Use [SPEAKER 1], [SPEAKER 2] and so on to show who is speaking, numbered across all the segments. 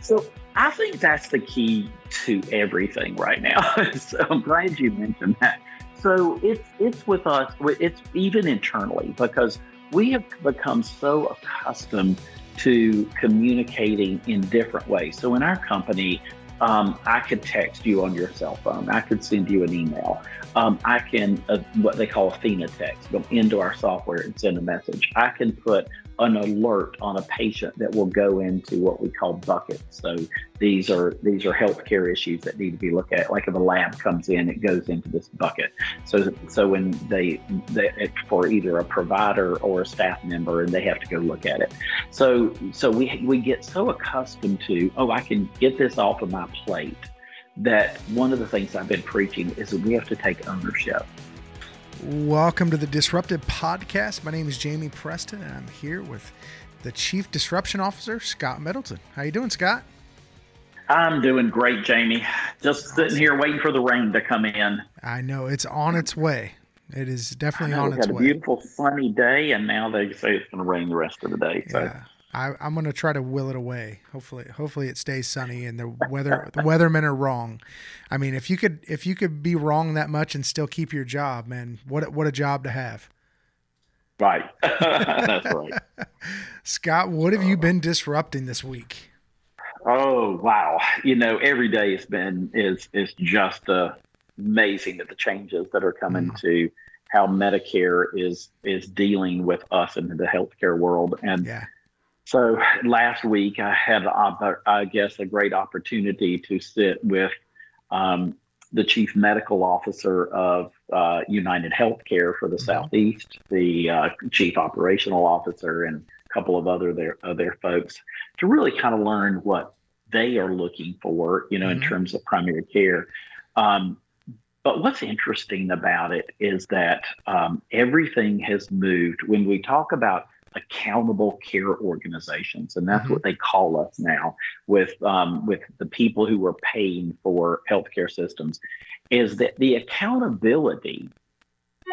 [SPEAKER 1] So I think that's the key to everything right now. so I'm glad you mentioned that. So it's it's with us. It's even internally because we have become so accustomed to communicating in different ways. So in our company, um, I could text you on your cell phone. I could send you an email. Um, I can, uh, what they call Athena text, go into our software and send a message. I can put an alert on a patient that will go into what we call buckets. So these are these are healthcare issues that need to be looked at. Like if a lab comes in, it goes into this bucket. So so when they, they for either a provider or a staff member, and they have to go look at it. So so we we get so accustomed to oh I can get this off of my plate that one of the things I've been preaching is that we have to take ownership.
[SPEAKER 2] Welcome to the Disrupted Podcast. My name is Jamie Preston, and I'm here with the Chief Disruption Officer, Scott Middleton. How you doing, Scott?
[SPEAKER 1] I'm doing great, Jamie. Just sitting here waiting for the rain to come in.
[SPEAKER 2] I know it's on its way. It is definitely on its
[SPEAKER 1] way.
[SPEAKER 2] Had a
[SPEAKER 1] beautiful sunny day, and now they say it's going to rain the rest of the day. So. Yeah.
[SPEAKER 2] I, am going to try to will it away. Hopefully, hopefully it stays sunny and the weather the weathermen are wrong. I mean, if you could if you could be wrong that much and still keep your job, man, what what a job to have.
[SPEAKER 1] Right, that's right.
[SPEAKER 2] Scott, what have you been disrupting this week?
[SPEAKER 1] Oh wow! You know, every day has been is is just uh, amazing at the changes that are coming mm. to how Medicare is is dealing with us in the healthcare world and. Yeah so last week I had, I guess, a great opportunity to sit with um, the chief medical officer of uh, United Healthcare for the mm-hmm. Southeast, the uh, chief operational officer, and a couple of other their other folks to really kind of learn what they are looking for, you know, mm-hmm. in terms of primary care. Um, but what's interesting about it is that um, everything has moved. When we talk about accountable care organizations, and that's mm-hmm. what they call us now with um, with the people who are paying for healthcare systems. Is that the accountability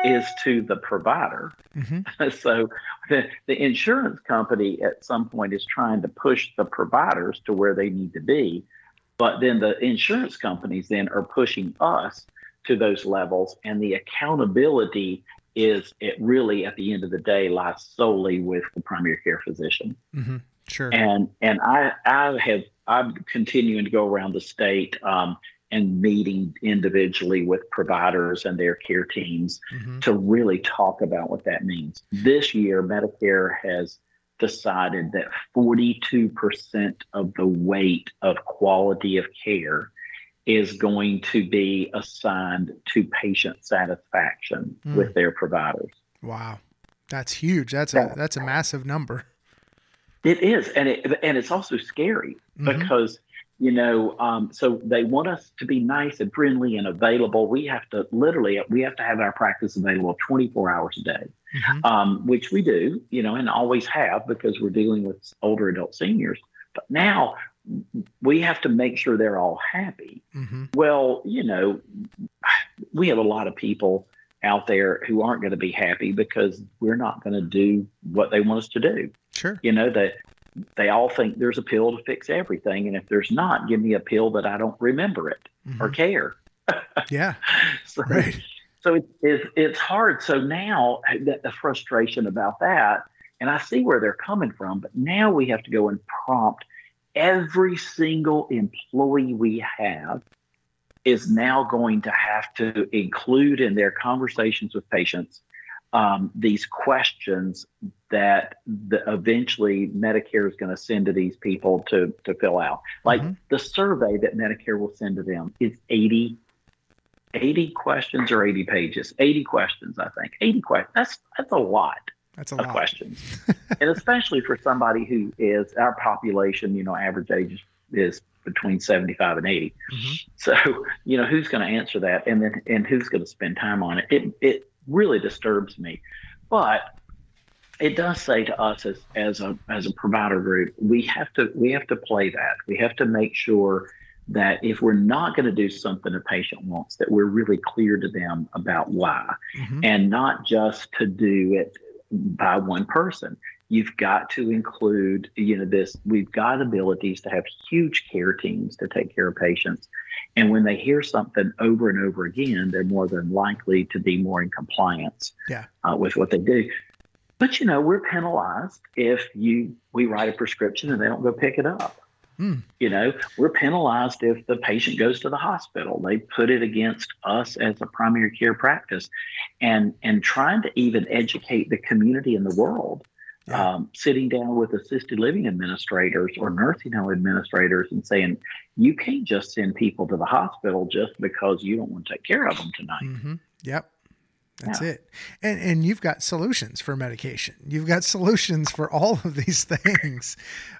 [SPEAKER 1] is to the provider. Mm-hmm. so the, the insurance company at some point is trying to push the providers to where they need to be. But then the insurance companies then are pushing us to those levels, and the accountability is it really at the end of the day lies solely with the primary care physician.
[SPEAKER 2] Mm-hmm. Sure.
[SPEAKER 1] And and I I have I'm continuing to go around the state um, and meeting individually with providers and their care teams mm-hmm. to really talk about what that means. This year, Medicare has decided that 42% of the weight of quality of care is going to be assigned to patient satisfaction mm. with their providers.
[SPEAKER 2] Wow. That's huge. That's a that's a massive number.
[SPEAKER 1] It is, and it and it's also scary mm-hmm. because you know, um, so they want us to be nice and friendly and available. We have to literally we have to have our practice available 24 hours a day, mm-hmm. um, which we do, you know, and always have because we're dealing with older adult seniors. But now we have to make sure they're all happy. Mm-hmm. Well, you know, we have a lot of people out there who aren't going to be happy because we're not going to do what they want us to do.
[SPEAKER 2] Sure.
[SPEAKER 1] You know, that they all think there's a pill to fix everything. And if there's not, give me a pill that I don't remember it mm-hmm. or care.
[SPEAKER 2] yeah.
[SPEAKER 1] so, right. So it, it, it's hard. So now the, the frustration about that, and I see where they're coming from, but now we have to go and prompt – every single employee we have is now going to have to include in their conversations with patients um, these questions that the, eventually Medicare is going to send to these people to, to fill out. Like mm-hmm. the survey that Medicare will send to them is 80, 80 questions or 80 pages. 80 questions, I think. 80 questions. That's that's a lot.
[SPEAKER 2] That's a
[SPEAKER 1] of
[SPEAKER 2] lot.
[SPEAKER 1] questions, and especially for somebody who is our population. You know, average age is between 75 and 80. Mm-hmm. So, you know, who's going to answer that, and then and who's going to spend time on it? It it really disturbs me, but it does say to us as as a as a provider group, we have to we have to play that. We have to make sure that if we're not going to do something a patient wants, that we're really clear to them about why, mm-hmm. and not just to do it by one person. You've got to include, you know, this. We've got abilities to have huge care teams to take care of patients. And when they hear something over and over again, they're more than likely to be more in compliance
[SPEAKER 2] yeah.
[SPEAKER 1] uh, with what they do. But you know, we're penalized if you we write a prescription and they don't go pick it up.
[SPEAKER 2] Mm.
[SPEAKER 1] You know, we're penalized if the patient goes to the hospital. They put it against us as a primary care practice, and and trying to even educate the community in the world. Yeah. Um, sitting down with assisted living administrators or nursing home administrators and saying, you can't just send people to the hospital just because you don't want to take care of them tonight.
[SPEAKER 2] Mm-hmm. Yep. That's yeah. it. And and you've got solutions for medication. You've got solutions for all of these things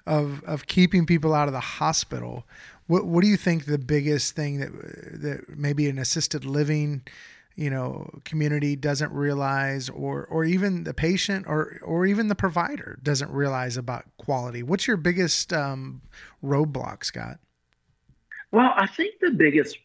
[SPEAKER 2] of of keeping people out of the hospital. What what do you think the biggest thing that that maybe an assisted living, you know, community doesn't realize or or even the patient or or even the provider doesn't realize about quality? What's your biggest um, roadblock, Scott?
[SPEAKER 1] Well, I think the biggest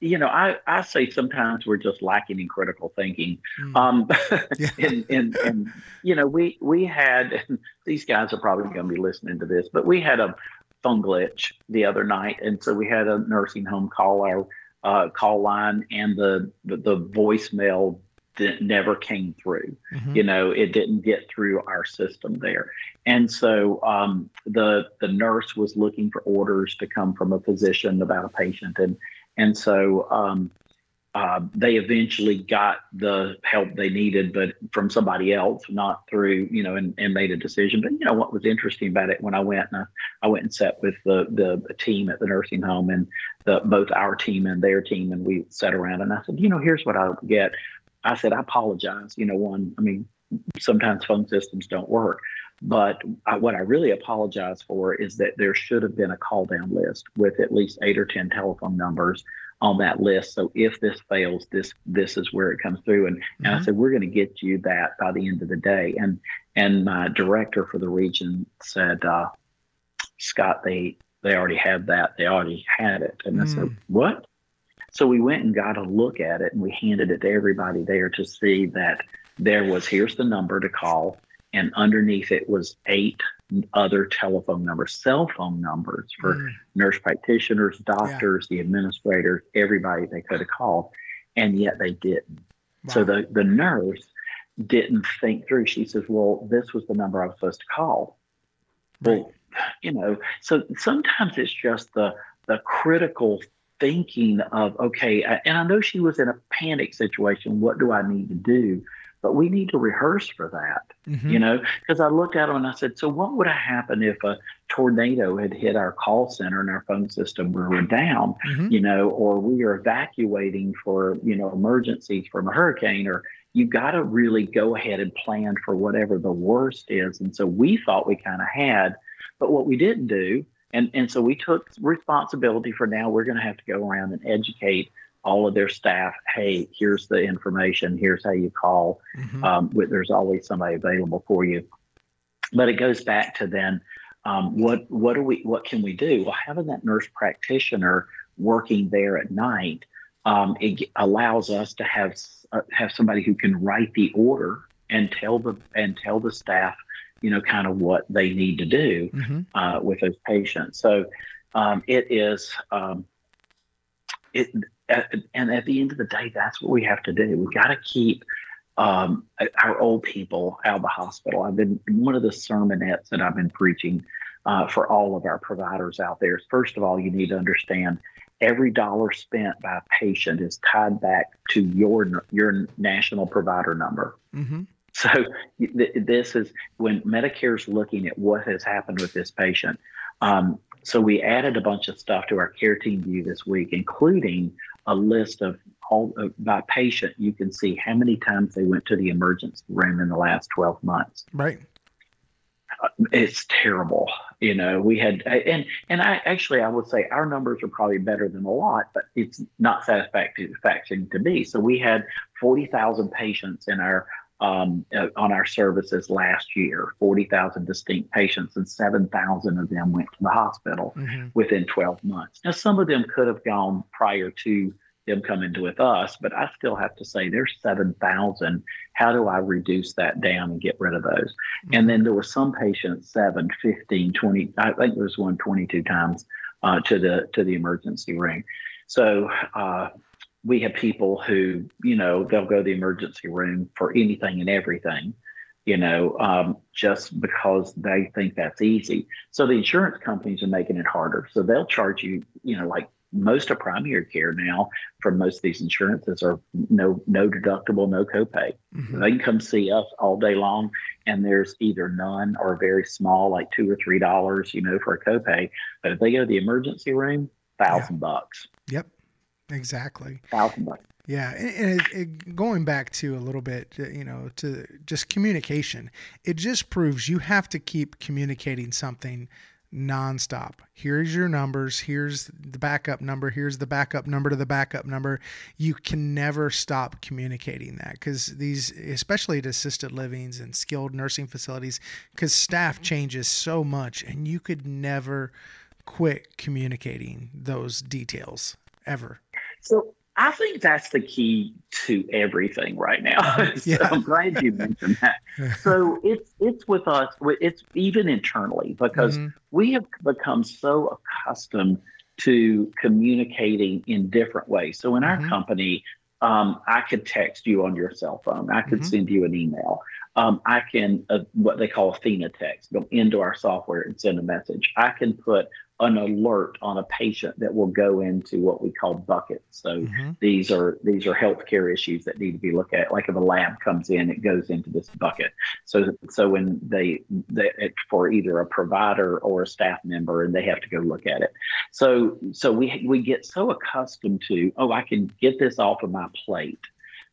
[SPEAKER 1] you know, I, I say sometimes we're just lacking in critical thinking. Mm. Um, yeah. and, and, and, you know, we, we had, these guys are probably going to be listening to this, but we had a phone glitch the other night. And so we had a nursing home call our uh, call line and the, the, the voicemail that never came through. Mm-hmm. You know, it didn't get through our system there. And so um, the the nurse was looking for orders to come from a physician about a patient, and and so um, uh, they eventually got the help they needed, but from somebody else, not through, you know, and, and made a decision. But, you know, what was interesting about it when I went and I, I went and sat with the, the team at the nursing home and the, both our team and their team, and we sat around and I said, you know, here's what I get. I said, I apologize. You know, one, I mean, sometimes phone systems don't work. But I, what I really apologize for is that there should have been a call down list with at least eight or 10 telephone numbers on that list. So if this fails, this this is where it comes through. And, mm-hmm. and I mm-hmm. said, we're going to get you that by the end of the day. And and my director for the region said, uh, Scott, they they already had that. They already had it. And mm. I said, mm. what? So we went and got a look at it and we handed it to everybody there to see that there was here's the number to call and underneath it was eight other telephone numbers, cell phone numbers for mm. nurse practitioners, doctors, yeah. the administrators, everybody they could have called, and yet they didn't. Wow. So the the nurse didn't think through. She says, "Well, this was the number I was supposed to call." Right. Well, you know, so sometimes it's just the the critical thinking of okay, and I know she was in a panic situation. What do I need to do? But we need to rehearse for that, mm-hmm. you know, because I looked at them and I said, so what would have happened if a tornado had hit our call center and our phone system were down, mm-hmm. you know, or we are evacuating for, you know, emergencies from a hurricane or you got to really go ahead and plan for whatever the worst is. And so we thought we kind of had, but what we didn't do, and, and so we took responsibility for now we're going to have to go around and educate all of their staff, hey, here's the information, here's how you call. Mm-hmm. Um, there's always somebody available for you. But it goes back to then, um, what what do we what can we do? Well, having that nurse practitioner working there at night, um, it allows us to have uh, have somebody who can write the order and tell the and tell the staff, you know, kind of what they need to do mm-hmm. uh, with those patients. So um, it is um, it and at the end of the day, that's what we have to do. We've got to keep um, our old people out of the hospital. I've been one of the sermonettes that I've been preaching uh, for all of our providers out there is first of all, you need to understand every dollar spent by a patient is tied back to your your national provider number. Mm-hmm. So th- this is when Medicare is looking at what has happened with this patient. Um, so we added a bunch of stuff to our care team view this week, including a list of all uh, by patient. You can see how many times they went to the emergency room in the last 12 months.
[SPEAKER 2] Right.
[SPEAKER 1] Uh, it's terrible. You know, we had, and, and I actually, I would say our numbers are probably better than a lot, but it's not satisfactory to me. So we had 40,000 patients in our um, uh, on our services last year 40,000 distinct patients, and 7,000 of them went to the hospital mm-hmm. within 12 months. Now, some of them could have gone prior to them coming to with us, but I still have to say there's 7,000. How do I reduce that down and get rid of those? Mm-hmm. And then there were some patients, 7, 15, 20, I think there was one 22 times uh, to the to the emergency room. So uh, we have people who, you know, they'll go to the emergency room for anything and everything, you know, um, just because they think that's easy. So the insurance companies are making it harder. So they'll charge you, you know, like most of primary care now from most of these insurances are no no deductible, no copay. Mm-hmm. They can come see us all day long, and there's either none or very small, like two or three dollars, you know, for a copay. But if they go to the emergency room, thousand yeah. bucks.
[SPEAKER 2] Yep, exactly.
[SPEAKER 1] Thousand bucks.
[SPEAKER 2] Yeah, and it, it, going back to a little bit, uh, you know, to just communication, it just proves you have to keep communicating something nonstop. Here's your numbers. Here's the backup number. Here's the backup number to the backup number. You can never stop communicating that because these, especially at assisted livings and skilled nursing facilities, because staff changes so much and you could never quit communicating those details ever.
[SPEAKER 1] So I think that's the key to everything right now. so yeah. I'm glad you mentioned that. So it's it's with us. It's even internally because mm-hmm. we have become so accustomed to communicating in different ways. So in our mm-hmm. company, um, I could text you on your cell phone. I could mm-hmm. send you an email. Um, I can uh, what they call Athena text go into our software and send a message. I can put an alert on a patient that will go into what we call buckets. So mm-hmm. these are these are healthcare issues that need to be looked at. Like if a lab comes in, it goes into this bucket. So so when they, they for either a provider or a staff member, and they have to go look at it. So so we we get so accustomed to oh I can get this off of my plate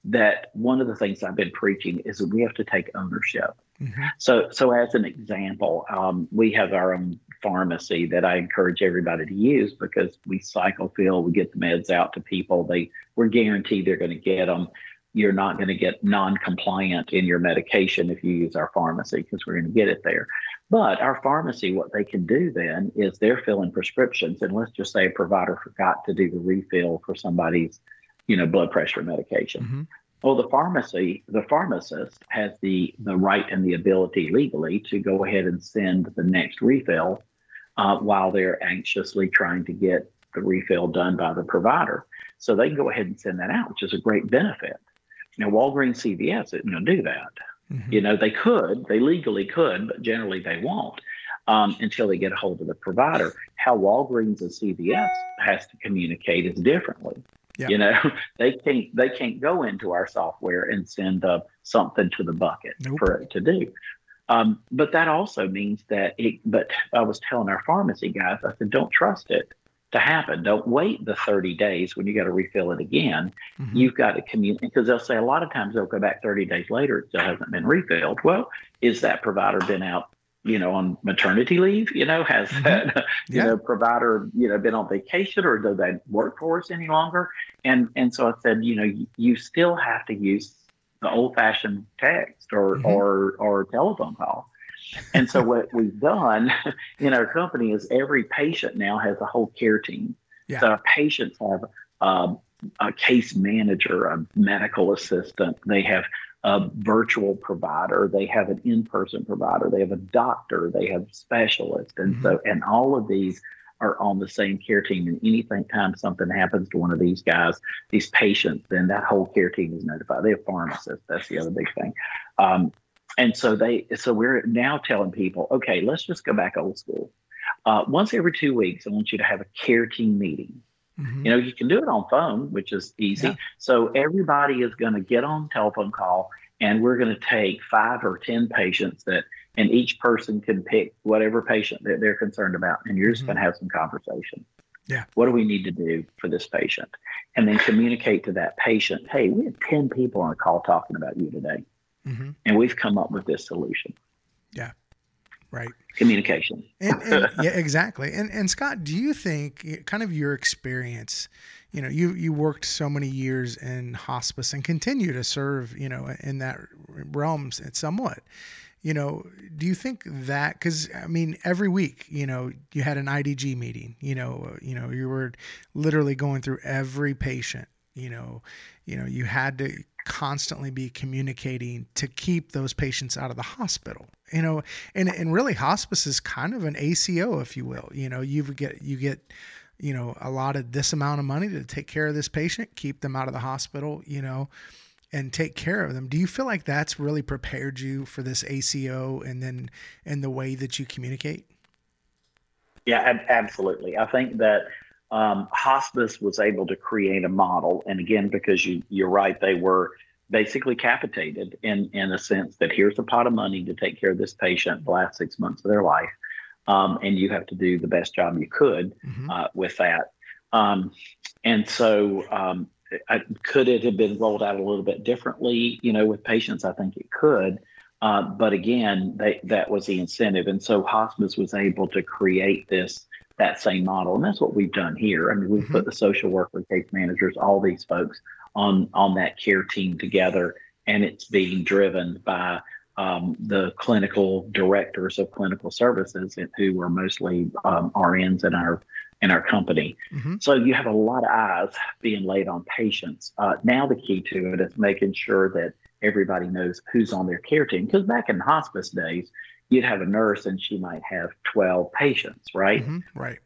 [SPEAKER 1] that one of the things I've been preaching is that we have to take ownership. Mm-hmm. So, so as an example, um, we have our own pharmacy that I encourage everybody to use because we cycle fill, we get the meds out to people. They we're guaranteed they're going to get them. You're not going to get non-compliant in your medication if you use our pharmacy because we're going to get it there. But our pharmacy, what they can do then is they're filling prescriptions, and let's just say a provider forgot to do the refill for somebody's, you know, blood pressure medication. Mm-hmm. Well, the pharmacy, the pharmacist has the the right and the ability legally to go ahead and send the next refill uh, while they're anxiously trying to get the refill done by the provider. So they can go ahead and send that out, which is a great benefit. Now, Walgreens, CVS didn't you know, do that. Mm-hmm. You know, they could, they legally could, but generally they won't um, until they get a hold of the provider. How Walgreens and CVS has to communicate is differently. Yeah. You know, they can't they can't go into our software and send up something to the bucket nope. for it to do. Um, but that also means that it. But I was telling our pharmacy guys, I said, don't trust it to happen. Don't wait the 30 days when you got to refill it again. Mm-hmm. You've got to communicate because they'll say a lot of times they'll go back 30 days later, it still hasn't been refilled. Well, is that provider been out you know, on maternity leave? You know, has mm-hmm. that you yeah. know provider you know been on vacation or do they work for us any longer? And and so I said, you know, you, you still have to use the old fashioned text or mm-hmm. or or telephone call. And so what we've done in our company is every patient now has a whole care team. Yeah. So our patients have um, a case manager, a medical assistant. They have a virtual provider, they have an in-person provider, they have a doctor, they have specialists, and mm-hmm. so and all of these are on the same care team. And anything time something happens to one of these guys, these patients, then that whole care team is notified. They have pharmacists. That's the other big thing. Um, and so they, so we're now telling people, okay, let's just go back old school. Uh, once every two weeks, I want you to have a care team meeting. Mm-hmm. You know, you can do it on phone, which is easy. Yeah. So everybody is going to get on telephone call, and we're going to take five or ten patients that, and each person can pick whatever patient that they're concerned about, and you're just mm-hmm. going to have some conversation.
[SPEAKER 2] Yeah.
[SPEAKER 1] What do we need to do for this patient? And then communicate to that patient, hey, we had 10 people on a call talking about you today. Mm-hmm. And we've come up with this solution.
[SPEAKER 2] Yeah right
[SPEAKER 1] communication
[SPEAKER 2] and, and, yeah exactly and and scott do you think kind of your experience you know you you worked so many years in hospice and continue to serve you know in that realms somewhat you know do you think that because i mean every week you know you had an idg meeting you know uh, you know you were literally going through every patient you know, you know, you had to constantly be communicating to keep those patients out of the hospital. You know, and and really hospice is kind of an ACO, if you will. You know, you get you get you know allotted this amount of money to take care of this patient, keep them out of the hospital. You know. And take care of them. Do you feel like that's really prepared you for this ACO, and then and the way that you communicate?
[SPEAKER 1] Yeah, absolutely. I think that um, hospice was able to create a model, and again, because you you're right, they were basically capitated in in a sense that here's a pot of money to take care of this patient the last six months of their life, um, and you have to do the best job you could mm-hmm. uh, with that. Um, and so, um, I, could it have been rolled out a little bit differently? You know, with patients, I think it could. Uh, but again, they, that was the incentive, and so hospice was able to create this that same model, and that's what we've done here. I mean, we've mm-hmm. put the social worker, case managers, all these folks on on that care team together, and it's being driven by um, the clinical directors of clinical services who are mostly um, RNs in our in our company. Mm-hmm. So you have a lot of eyes being laid on patients. Uh, now the key to it is making sure that everybody knows who's on their care team. Because back in hospice days, you'd have a nurse and she might have 12 patients, right?
[SPEAKER 2] Mm-hmm. Right.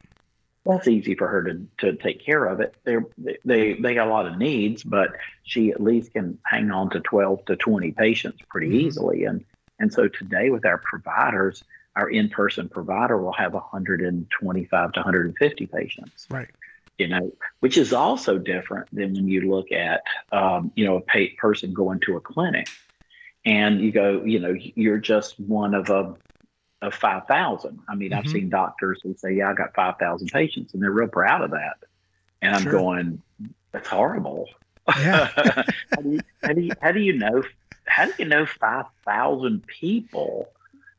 [SPEAKER 1] That's easy for her to, to take care of it. They're, they they got a lot of needs, but she at least can hang on to 12 to 20 patients pretty mm-hmm. easily. And and so today with our providers, our in-person provider will have 125 to 150 patients.
[SPEAKER 2] Right
[SPEAKER 1] you know, which is also different than when you look at, um, you know, a person going to a clinic and you go, you know, you're just one of a of 5,000. I mean, mm-hmm. I've seen doctors who say, yeah, I got 5,000 patients and they're real proud of that. And I'm sure. going, that's horrible. Yeah. how, do you, how, do you, how do you know, how do you know 5,000 people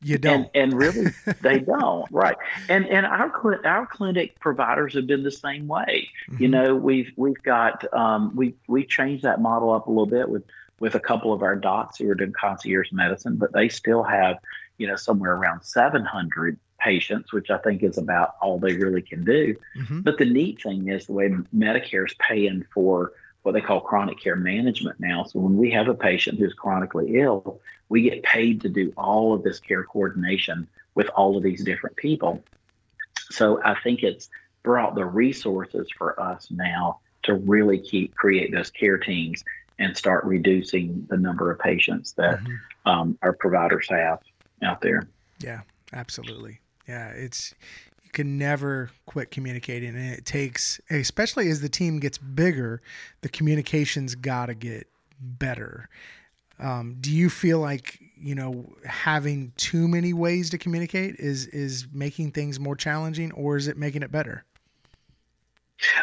[SPEAKER 2] you don't,
[SPEAKER 1] and, and really they don't, right? And and our our clinic providers have been the same way. Mm-hmm. You know, we've we've got um, we we changed that model up a little bit with with a couple of our docs who are doing concierge medicine, but they still have you know somewhere around 700 patients, which I think is about all they really can do. Mm-hmm. But the neat thing is the way Medicare is paying for what they call chronic care management now. So when we have a patient who's chronically ill, we get paid to do all of this care coordination with all of these different people. So I think it's brought the resources for us now to really keep create those care teams and start reducing the number of patients that mm-hmm. um, our providers have out there.
[SPEAKER 2] Yeah, absolutely. Yeah, it's you can never quit communicating, and it takes, especially as the team gets bigger, the communications got to get better. Um, do you feel like you know having too many ways to communicate is is making things more challenging, or is it making it better?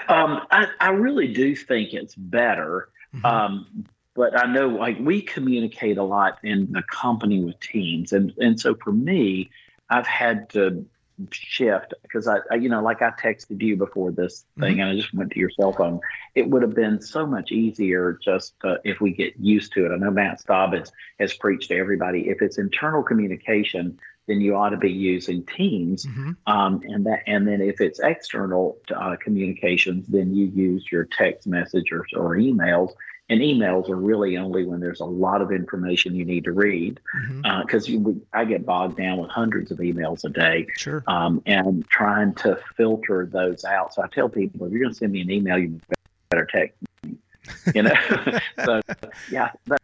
[SPEAKER 1] Um, I, I, really do think it's better. Mm-hmm. Um, but I know like we communicate a lot in the company with teams. And, and so for me, I've had to shift because I, I, you know, like I texted you before this thing mm-hmm. and I just went to your cell phone. It would have been so much easier just uh, if we get used to it. I know Matt Staub has, has preached to everybody. If it's internal communication, then you ought to be using Teams. Mm-hmm. Um, and that, and then if it's external uh, communications, then you use your text message or, or emails and emails are really only when there's a lot of information you need to read because mm-hmm. uh, I get bogged down with hundreds of emails a day
[SPEAKER 2] sure.
[SPEAKER 1] um, and trying to filter those out. So I tell people if you're going to send me an email, you better text me. You know, so yeah, but,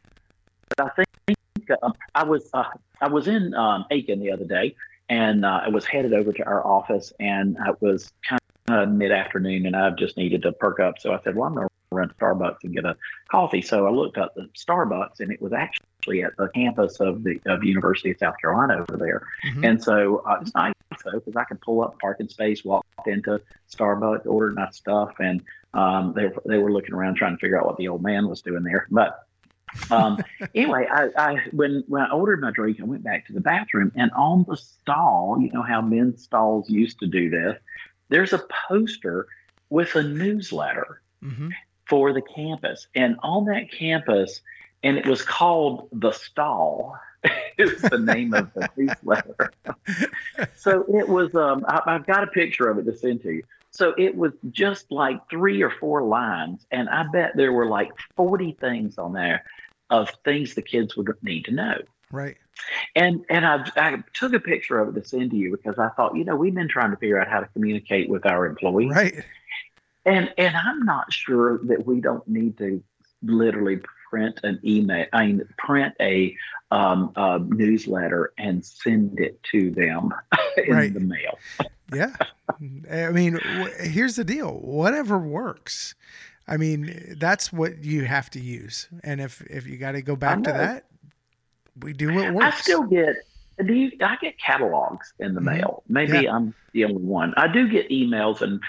[SPEAKER 1] but I think um, I was uh, I was in um, Aiken the other day and uh, I was headed over to our office and I was kind of mid afternoon and I just needed to perk up. So I said, well, I'm going to run to Starbucks and get a coffee. So I looked up the Starbucks, and it was actually at the campus of the of University of South Carolina over there. Mm-hmm. And so uh, it's nice though because I can pull up parking space, walk into Starbucks, order my stuff, and um, they they were looking around trying to figure out what the old man was doing there, but. um, anyway, I, I when when I ordered my drink, I went back to the bathroom, and on the stall, you know how men's stalls used to do this. There's a poster with a newsletter, mm-hmm for the campus. And on that campus, and it was called The Stall. is the name of the newsletter. so it was, um, I, have got a picture of it to send to you. So it was just like three or four lines. And I bet there were like 40 things on there of things the kids would need to know.
[SPEAKER 2] Right.
[SPEAKER 1] And and I, I took a picture of it to send to you because I thought, you know, we've been trying to figure out how to communicate with our employees.
[SPEAKER 2] Right.
[SPEAKER 1] And and I'm not sure that we don't need to literally print an email, I mean, print a, um, a newsletter and send it to them in
[SPEAKER 2] Right.
[SPEAKER 1] the mail.
[SPEAKER 2] Yeah. I mean, here's the deal. Whatever works. I mean, that's what you have to use. And if if you got to go back to that, we do what works.
[SPEAKER 1] I still get. Do you, I get catalogs in the
[SPEAKER 2] Mhm.
[SPEAKER 1] mail? Maybe I'm the only one. I do get emails and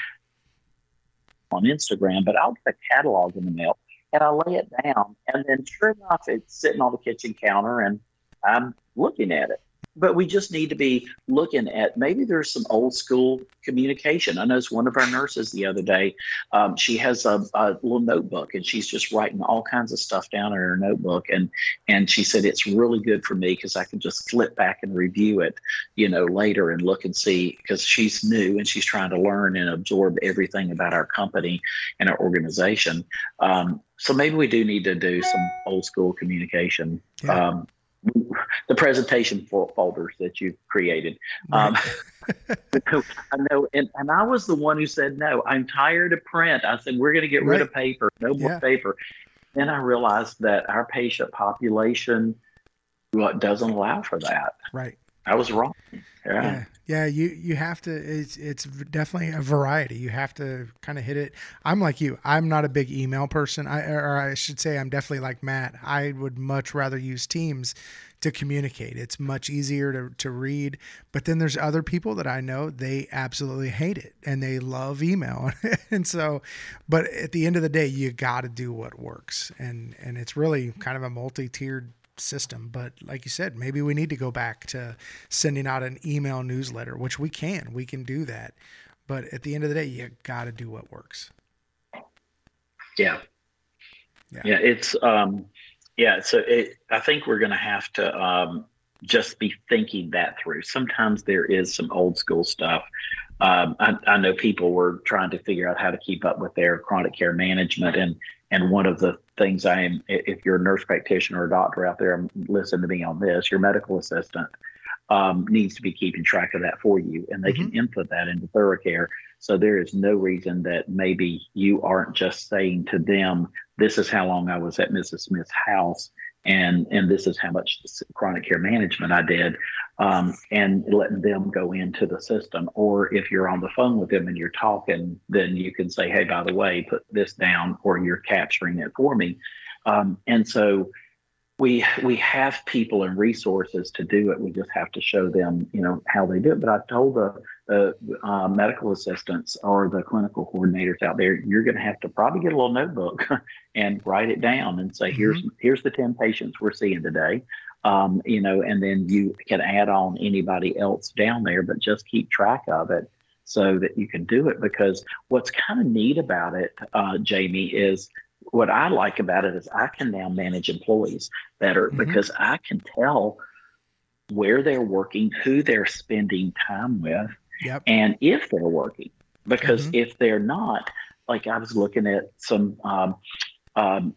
[SPEAKER 1] on Instagram, but I'll get a catalog in the mail and I lay it down, and then sure enough, it's sitting on the kitchen counter, and I'm looking at it. But we just need to be looking at maybe there's some old school communication. I noticed one of our nurses the other day. Um, she has a, a little notebook, and she's just writing all kinds of stuff down in her notebook, and and she said it's really good for me because I can just flip back and review it, you know, later and look and see because she's new and she's trying to learn and absorb everything about our company and our organization. Um, so maybe we do need to do some old school communication.
[SPEAKER 2] Yeah.
[SPEAKER 1] Um, the presentation fo- folders that you've created.
[SPEAKER 2] Right.
[SPEAKER 1] Um, I know, and, and I was the one who said no. I'm tired of print. I said we're going to get rid of paper, no more
[SPEAKER 2] Yeah.
[SPEAKER 1] paper. Then I realized that our patient population what doesn't allow for that.
[SPEAKER 2] right.
[SPEAKER 1] I was wrong. Yeah.
[SPEAKER 2] Yeah. Yeah, you you have to it's it's definitely a variety. You have to kind of hit it. I'm like you. I'm not a big email person. I or I should say I'm definitely like Matt. I would much rather use Teams to communicate. It's much easier to to read. But then there's other people that I know they absolutely hate it and they love email. and so but at the end of the day, you got to do what works. And and it's really kind of a multi-tiered system but like you said maybe we need to go back to sending out an email newsletter which we can we can do that but at the end of the day you got to do what works
[SPEAKER 1] Yeah.
[SPEAKER 2] Yeah.
[SPEAKER 1] Yeah. It's, um, yeah. So it, I think we're going to have to, um, just be thinking that through. Sometimes there is some old school stuff. Um, I, I know people were trying to figure out how to keep up with their chronic care management, and and one of the things I am, if you're a nurse practitioner or a doctor out there, listen to me on this. Your medical assistant um, needs to be keeping track of that for you, and they can input that into ThoroughCare. So there is no reason that maybe you aren't just saying to them, "This is how long I was at Mrs. Smith's house." And, and this is how much chronic care management I did um, and letting them go into the system. Or if you're on the phone with them and you're talking, then you can say, hey, by the way, put this down, or you're capturing it for me. Um, and so we we have people and resources to do it. We just have to show them, you know, how they do it. But I told the, the uh, medical assistants or the clinical coordinators out there, you're going to have to probably get a little notebook and write it down and say, here's here's the ten patients we're seeing today um, you know, and then you can add on anybody else down there, but just keep track of it so that you can do it. Because what's kind of neat about it, uh, Jamie, is what I like about it is I can now manage employees better
[SPEAKER 2] Mhm.
[SPEAKER 1] because I can tell where they're working, who they're spending time with,
[SPEAKER 2] yep
[SPEAKER 1] and if they're working. Because
[SPEAKER 2] Mhm.
[SPEAKER 1] if they're not, like I was looking at some um, um,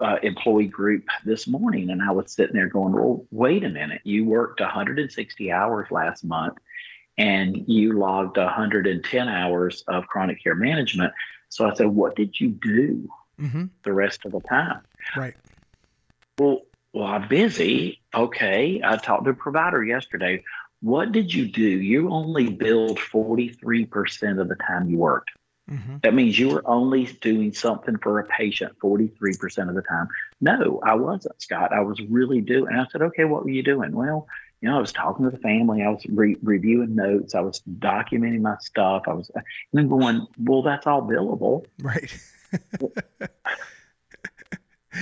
[SPEAKER 1] uh, employee group this morning, and I was sitting there going, "Well, wait a minute! You worked 160 hours last month, and you logged 110 hours of chronic care management." So I said, "What did you do
[SPEAKER 2] hmm
[SPEAKER 1] the rest of the time?"
[SPEAKER 2] right
[SPEAKER 1] Well, well, I'm busy. Okay. I talked to a provider yesterday. What did you do? You only billed 43% of the time you worked.
[SPEAKER 2] Mm-hmm.
[SPEAKER 1] That means you were only doing something for a patient 43% of the time. No, I wasn't, Scott. I was really doing. And I said, okay, what were you doing? Well, you know, I was talking to the family. I was re- reviewing notes. I was documenting my stuff. I was, and then going, well, that's all billable.
[SPEAKER 2] right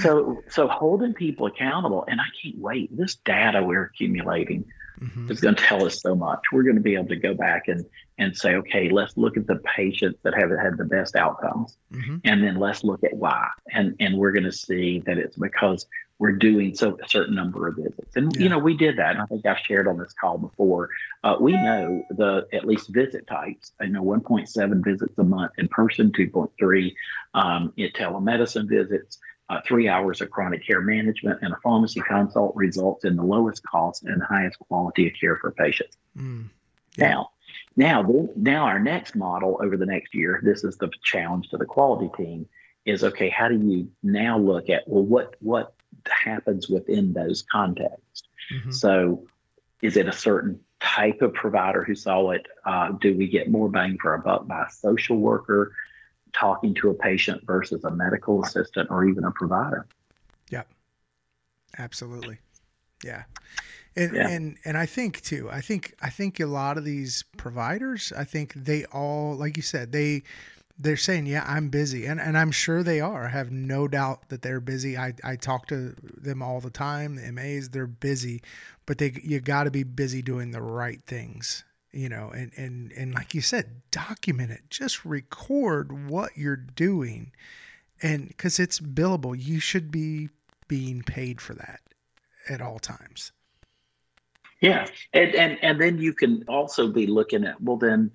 [SPEAKER 1] So, so holding people accountable, and I can't wait. This data we're accumulating
[SPEAKER 2] hmm
[SPEAKER 1] is going to tell us so much. We're going to be able to go back and and say, okay, let's look at the patients that have had the best outcomes,
[SPEAKER 2] hmm
[SPEAKER 1] and then let's look at why. And and we're going to see that it's because we're doing so a certain number of visits. And, yeah. you know, we did that. And I think I've shared on this call before. Uh, we know the at least visit types. I know 1.7 visits a month in person, 2.3 um, in telemedicine visits. Uh, three hours of chronic care management and a pharmacy consult results in the lowest cost and highest quality of care for patients. Mm. Yeah. Now, now, now our next model over the next year, this is the challenge to the quality team, is okay. How do you now look at well, what what happens within those contexts. Mm-hmm. So, is it a certain type of provider who saw it? Uh, do we get more bang for our buck by a social worker talking to a patient versus a medical assistant or even a provider?
[SPEAKER 2] Yep, absolutely. Yeah. And, yeah. and and I think too. I think I think a lot of these providers. I think they all, like you said, they they're saying, yeah, I'm busy. And, and I'm sure they are. I have no doubt that they're busy. I, I talk to them all the time, the MAs, they're busy, but they, you got to be busy doing the right things, you know, and, and, and like you said, document it, just record what you're doing. And cause it's billable, you should be being paid for that at all times.
[SPEAKER 1] Yeah. And, and, and then you can also be looking at, well, then,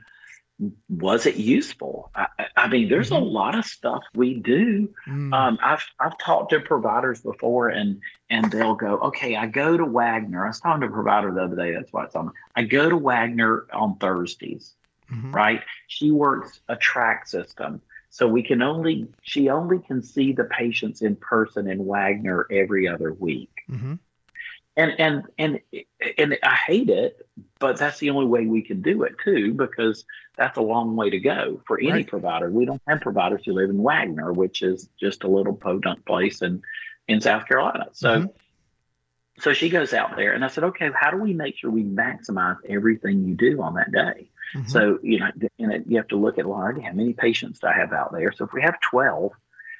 [SPEAKER 1] was it useful? I, I mean, there's mm-hmm. a lot of stuff we do. Mm. Um, I've I've talked to providers before, and and they'll go, okay, I go to Wagener. I was talking to a provider the other day. That's why it's on. I go to Wagener on Thursdays, mm-hmm. right? She works a track system, so we can only she only can see the patients in person in Wagener every other week. Mm-hmm and and and and I hate it, but that's the only way we can do it too, because that's a long way to go for any right. provider. We don't have providers who live in Wagener, which is just a little podunk place in in South Carolina. So. Mm-hmm. So she goes out there, and I said, "Okay, how do we make sure we maximize everything you do on that day?" Mm-hmm. So you know, and you have to look at, well, how many patients do I have out there? So if we have twelve,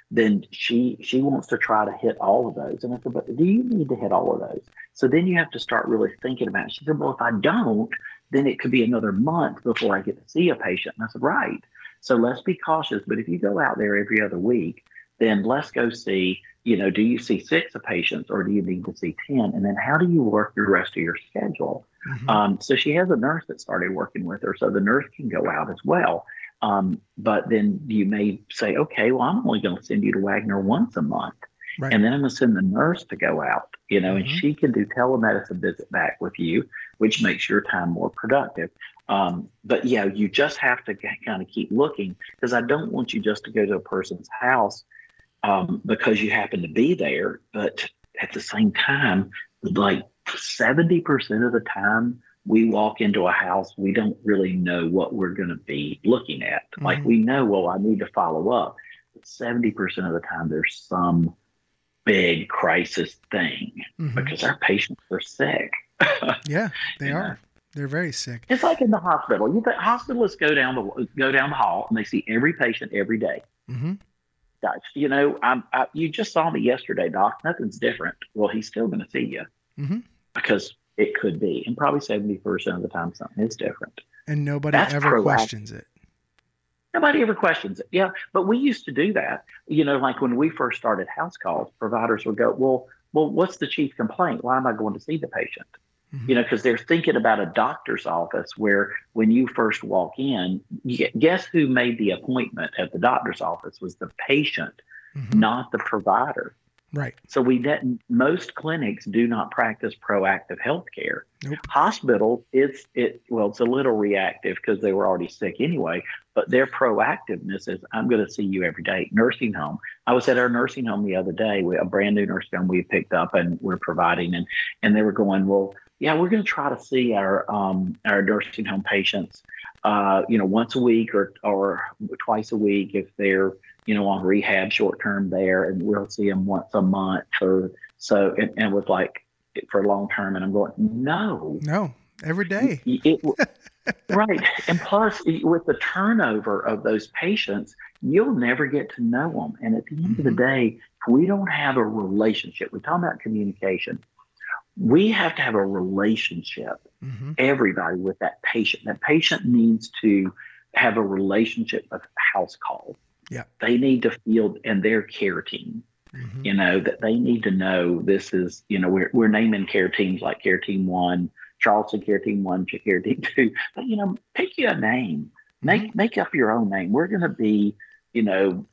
[SPEAKER 1] then she she wants to try to hit all of those. And I said, but do you need to hit all of those? So then you have to start really thinking about it. She said, well, if I don't, then it could be another month before I get to see a patient. And I said, right. So let's be cautious. But if you go out there every other week, then let's go see, you know, do you see six of patients or do you need to see 10? And then how do you work the rest of your schedule? Mm-hmm. Um, so she has a nurse that started working with her. So the nurse can go out as well. Um, but then you may say, okay, well, I'm only going to send you to Wagener once a month. Right. And then I'm going to send the nurse to go out, you know, mm-hmm. and she can do telemedicine visit back with you, which makes your time more productive. Um, but yeah, you just have to kind of keep looking because I don't want you just to go to a person's house um, because you happen to be there. But at the same time, like 70% of the time, we walk into a house, we don't really know what we're going to be looking at. Mm-hmm. Like we know, well, I need to follow up. But 70% of the time, there's some big crisis thing mm-hmm. because our patients are sick.
[SPEAKER 2] yeah, they are. Know? They're very sick.
[SPEAKER 1] It's like in the hospital. You think hospitalists go down the go down the hall and they see every patient every day. Mm-hmm. Guys, you know, I'm, I, you just saw me yesterday, doc. Nothing's different. Well, he's still going to see you mm-hmm. because it could be, and probably seventy percent of the time something is different.
[SPEAKER 2] And nobody That's ever proactive. questions it.
[SPEAKER 1] Nobody ever questions it. Yeah, but we used to do that. You know, like when we first started house calls, providers would go, "Well, well, what's the chief complaint? Why am I going to see the patient?" Mm-hmm. You know, because they're thinking about a doctor's office where when you first walk in, guess who made the appointment at the doctor's office was the patient, mm-hmm. not the provider.
[SPEAKER 2] Right.
[SPEAKER 1] So we didn't, most clinics do not practice proactive health care. Nope. Hospitals, it's it well, it's a little reactive because they were already sick anyway. But their proactiveness is, I'm going to see you every day. Nursing home. I was at our nursing home the other day. We, a brand new nursing home we picked up and we're providing, and and they were going, well, yeah, we're going to try to see our um our nursing home patients, uh, you know, once a week or or twice a week if they're you know, on rehab short term there, and we'll see them once a month or so. And, and with like for long term, and I'm going, no,
[SPEAKER 2] no, every day.
[SPEAKER 1] It, it, right. And plus, with the turnover of those patients, you'll never get to know them. And at the end mm-hmm. of the mm-hmm. day, if we don't have a relationship, we're talking about communication. We have to have a relationship, mm-hmm. everybody, with that patient. That patient needs to have a relationship of house call.
[SPEAKER 2] Yeah.
[SPEAKER 1] They need to feel and their care team. Mm-hmm. You know that they need to know this is. You know we're we're naming care teams like Care Team One, Charleston Care Team One, Care Team Two. But you know, pick you a name. Make mm-hmm. make up your own name. We're going to be, you know,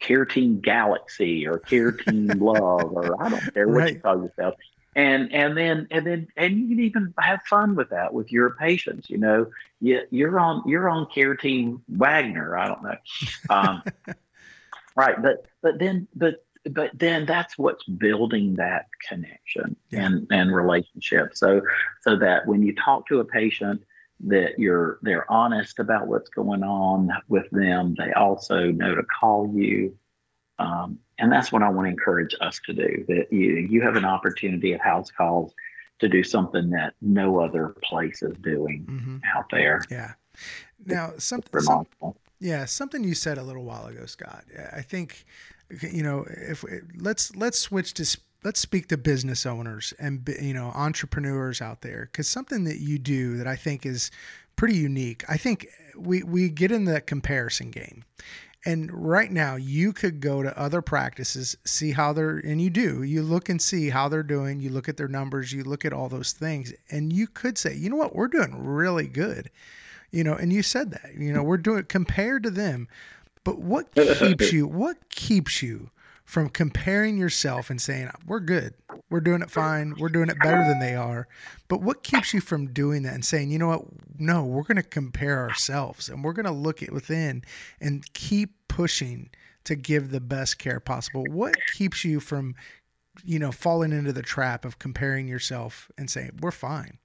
[SPEAKER 1] Care Team Galaxy or Care Team Love or I don't care what right. you call yourself and and then and then and you can even have fun with that with your patients you know. You, you're on you're on care team wagener i don't know. Um, right but but then but but then that's what's building that connection yeah. and and relationship. So so that when you talk to a patient that you're they're honest about what's going on with them. They also know to call you. Um, and that's what I want to encourage us to do. That you you have an opportunity at House Calls to do something that no other place is doing mm-hmm. out there.
[SPEAKER 2] Yeah. Now something. Some, yeah, something you said a little while ago, Scott. I think you know if let's let's switch to let's speak to business owners and you know entrepreneurs out there because something that you do that I think is pretty unique. I think we we get in the comparison game and right now, you could go to other practices, see how they're, and you do, you look and see how they're doing. You look at their numbers, you look at all those things, and you could say, you know what, we're doing really good. You know, and you said that, you know, we're doing compared to them. But what keeps you, what keeps you from comparing yourself and saying, we're good, we're doing it fine, we're doing it better than they are. But what keeps you from doing that and saying, you know what, no, we're going to compare ourselves and we're going to look at within and keep pushing to give the best care possible? What keeps you from, you know, falling into the trap of comparing yourself and saying, we're fine?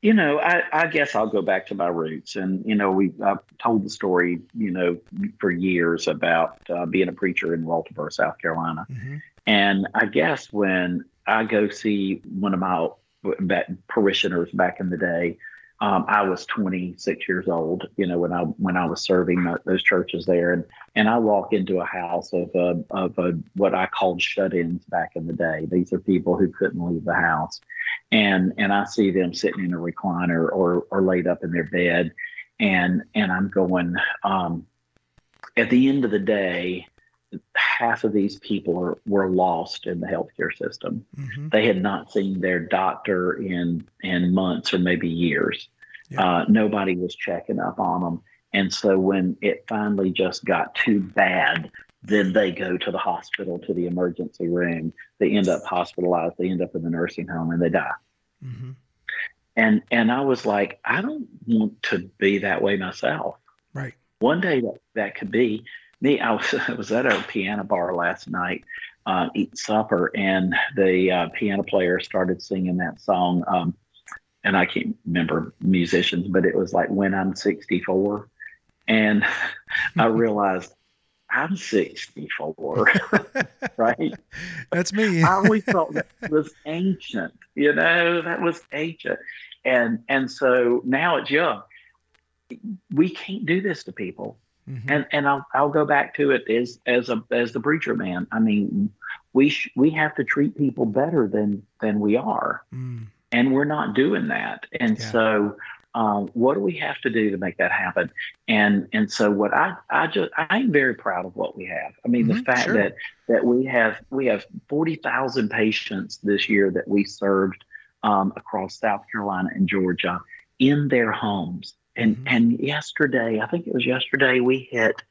[SPEAKER 1] You know, I, I, guess I'll go back to my roots. And, you know, we I've told the story, you know, for years about uh, being a preacher in Walterboro, South Carolina. Mm-hmm. And I guess when I go see one of my parishioners back in the day, um, I was 26 years old, you know, when I when I was serving those churches there, and and I walk into a house of a, of a, what I called shut-ins back in the day. These are people who couldn't leave the house, and and I see them sitting in a recliner or or laid up in their bed, and and I'm going. Um, at the end of the day, half of these people are, were lost in the healthcare system. Mm-hmm. They had not seen their doctor in in months or maybe years. Yeah. Uh, nobody was checking up on them, and so when it finally just got too bad, then they go to the hospital to the emergency room. They end up hospitalized. They end up in the nursing home, and they die. Mm-hmm. And and I was like, I don't want to be that way myself.
[SPEAKER 2] Right.
[SPEAKER 1] One day that, that could be me, I was, I was at a piano bar last night, uh, eating supper, and the uh, piano player started singing that song. Um, and I can't remember musicians, but it was like when I'm 64. And I realized I'm 64, right?
[SPEAKER 2] That's me.
[SPEAKER 1] I always thought that was ancient, you know, that was ancient. And and so now it's young. We can't do this to people. Mm-hmm. And and I'll I'll go back to it as as a as the preacher man. I mean, we sh- we have to treat people better than than we are, mm. and we're not doing that. And yeah. so, um, what do we have to do to make that happen? And and so, what I I just I'm very proud of what we have. I mean, mm-hmm. the fact sure. that that we have we have forty thousand patients this year that we served um, across South Carolina and Georgia in their homes and mm-hmm. and yesterday, I think it was yesterday, we hit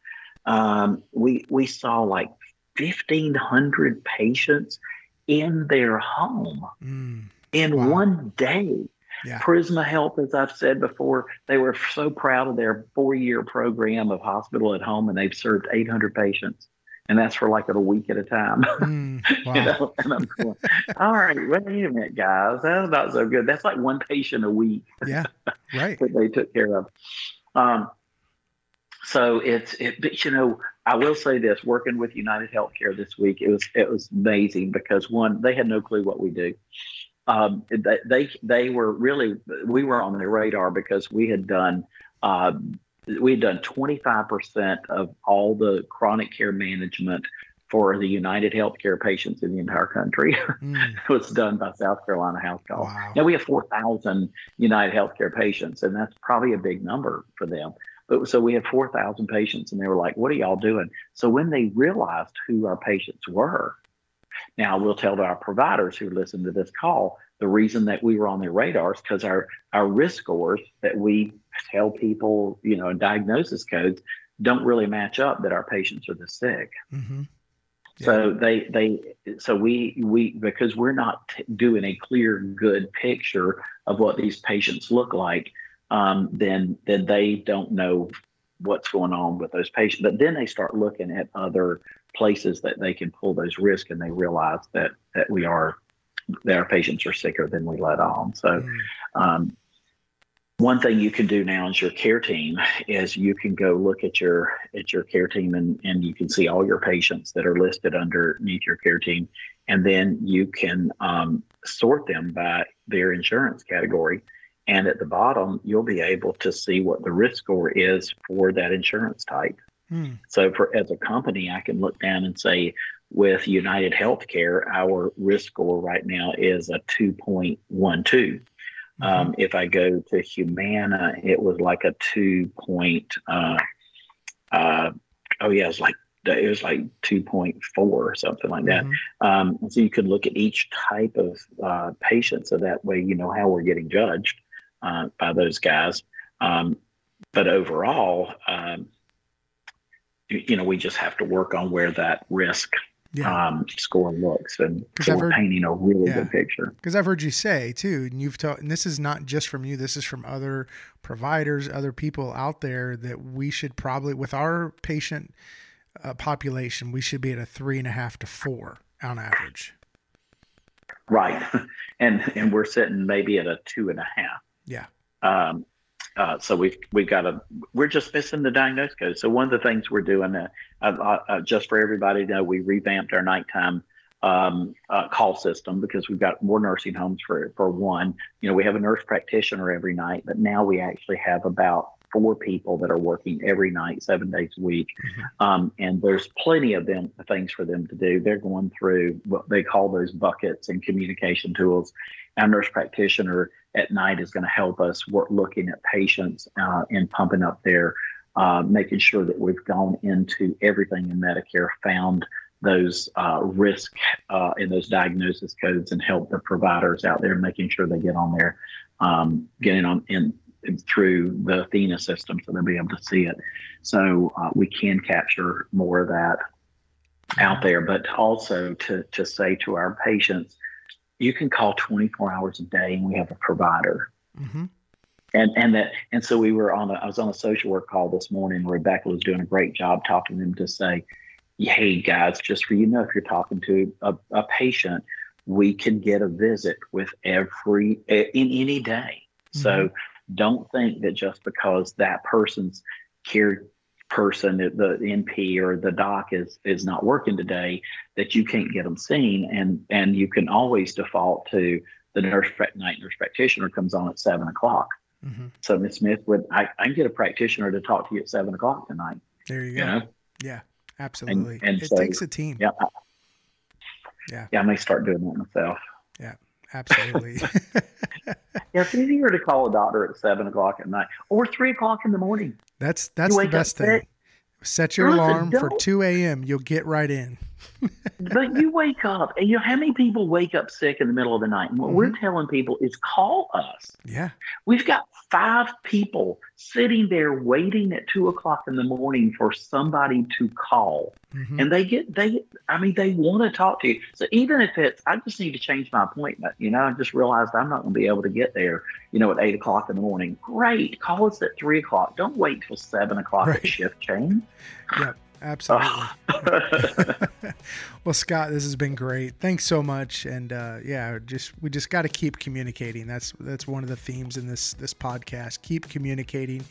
[SPEAKER 1] um, we we saw like fifteen hundred patients in their home mm. in wow. one day. Yeah. Prisma Health, as I've said before, they were so proud of their four year program of hospital at home, and they've served 800 patients and that's for like a week at a time. Mm, wow. you know, and I'm going, all right, wait a minute, guys, that's not so good. That's like one patient a week.
[SPEAKER 2] Yeah, right.
[SPEAKER 1] that they took care of. Um, so it's it, but you know, I will say this: working with United Healthcare this week, it was it was amazing because one, they had no clue what we do. Um, they, they they were really we were on their radar because we had done um, we had done 25% of all the chronic care management for the United Healthcare patients in the entire country. Mm. it was done by South Carolina House Call. Wow. Now we have 4,000 United Healthcare patients, and that's probably a big number for them. But so we had 4,000 patients, and they were like, What are y'all doing? So when they realized who our patients were, now we'll tell our providers who listen to this call the reason that we were on their radars because our, our risk scores that we tell people, you know, diagnosis codes don't really match up that our patients are this sick. Mm-hmm. So they they so we we because we're not t- doing a clear good picture of what these patients look like, um, then then they don't know what's going on with those patients. But then they start looking at other places that they can pull those risks, and they realize that that we are that our patients are sicker than we let on. So. Mm. Um, one thing you can do now as your care team is you can go look at your at your care team and, and you can see all your patients that are listed underneath your care team and then you can um, sort them by their insurance category and at the bottom you'll be able to see what the risk score is for that insurance type hmm. so for as a company i can look down and say with united healthcare our risk score right now is a 2.12 um, if I go to Humana, it was like a two point. Uh, uh, oh yeah, it was like it was like two point four or something like that. Mm-hmm. Um, so you can look at each type of uh, patient, so that way you know how we're getting judged uh, by those guys. Um, but overall, um, you, know, we just have to work on where that risk yeah. um, score looks, and so we're heard, painting a really yeah. good picture.
[SPEAKER 2] Because I've heard you say too, and you've told, and this is not just from you. This is from other providers, other people out there that we should probably, with our patient uh, population, we should be at a three and a half to four on average.
[SPEAKER 1] Right, and and we're sitting maybe at a two and a half.
[SPEAKER 2] Yeah.
[SPEAKER 1] Um, uh, so we've we've got a we're just missing the diagnosis code. So one of the things we're doing, uh, uh, uh, just for everybody to know, we revamped our nighttime um, uh, call system because we've got more nursing homes for for one. You know, we have a nurse practitioner every night, but now we actually have about four people that are working every night, seven days a week, mm-hmm. um, and there's plenty of them things for them to do. They're going through what they call those buckets and communication tools. Our nurse practitioner at night is going to help us work looking at patients uh, and pumping up their, uh, making sure that we've gone into everything in Medicare, found those uh, risk uh, and those diagnosis codes, and help the providers out there making sure they get on there, um, getting on in, in, through the Athena system so they'll be able to see it. So uh, we can capture more of that out there, but also to to say to our patients you can call 24 hours a day and we have a provider. Mm-hmm. And and that and so we were on a I was on a social work call this morning. Rebecca was doing a great job talking to them to say, hey guys, just for you know, if you're talking to a, a patient, we can get a visit with every in any day. Mm-hmm. So don't think that just because that person's care person, the NP or the doc is is not working today, that you can't get them seen, and and you can always default to the nurse night nurse practitioner comes on at seven o'clock. Mm-hmm. So Miss Smith would I, I can get a practitioner to talk to you at seven o'clock tonight.
[SPEAKER 2] There you, you go. Know? Yeah, absolutely. And, and it so, takes a team.
[SPEAKER 1] Yeah. I, yeah. Yeah, I may start doing that myself.
[SPEAKER 2] Yeah. Absolutely.
[SPEAKER 1] yeah, it's easier to call a doctor at seven o'clock at night or three o'clock in the morning.
[SPEAKER 2] That's that's the best thing. Set your Listen, alarm for two a.m. You'll get right in
[SPEAKER 1] but you wake up, and you know how many people wake up sick in the middle of the night? And what mm-hmm. we're telling people is call us.
[SPEAKER 2] Yeah.
[SPEAKER 1] We've got five people sitting there waiting at two o'clock in the morning for somebody to call. Mm-hmm. And they get, they, I mean, they want to talk to you. So even if it's, I just need to change my appointment, you know, I just realized I'm not going to be able to get there, you know, at eight o'clock in the morning. Great. Call us at three o'clock. Don't wait till seven o'clock right. at shift change.
[SPEAKER 2] Yep. Absolutely. well, Scott, this has been great. Thanks so much. And uh, yeah, just we just got to keep communicating. That's that's one of the themes in this this podcast. Keep communicating.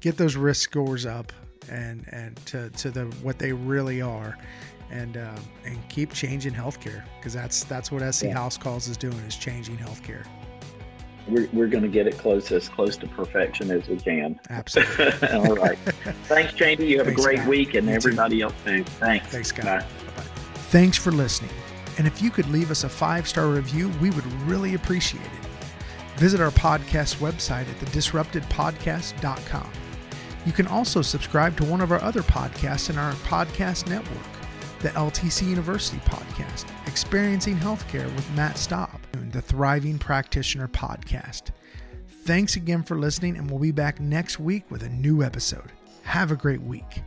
[SPEAKER 2] Get those risk scores up and and to, to the what they really are. And uh, and keep changing healthcare because that's that's what SC yeah. House Calls is doing is changing healthcare
[SPEAKER 1] we're, we're going to get it close as close to perfection as we can.
[SPEAKER 2] Absolutely.
[SPEAKER 1] All right. Thanks, Jamie. You have Thanks, a great Scott. week, and you everybody too. else too. Thanks.
[SPEAKER 2] Thanks, Scott. Bye. Thanks for listening. And if you could leave us a five star review, we would really appreciate it. Visit our podcast website at thedisruptedpodcast.com. You can also subscribe to one of our other podcasts in our podcast network, the LTC University podcast, Experiencing Healthcare with Matt Staub, the Thriving Practitioner podcast. Thanks again for listening, and we'll be back next week with a new episode. Have a great week.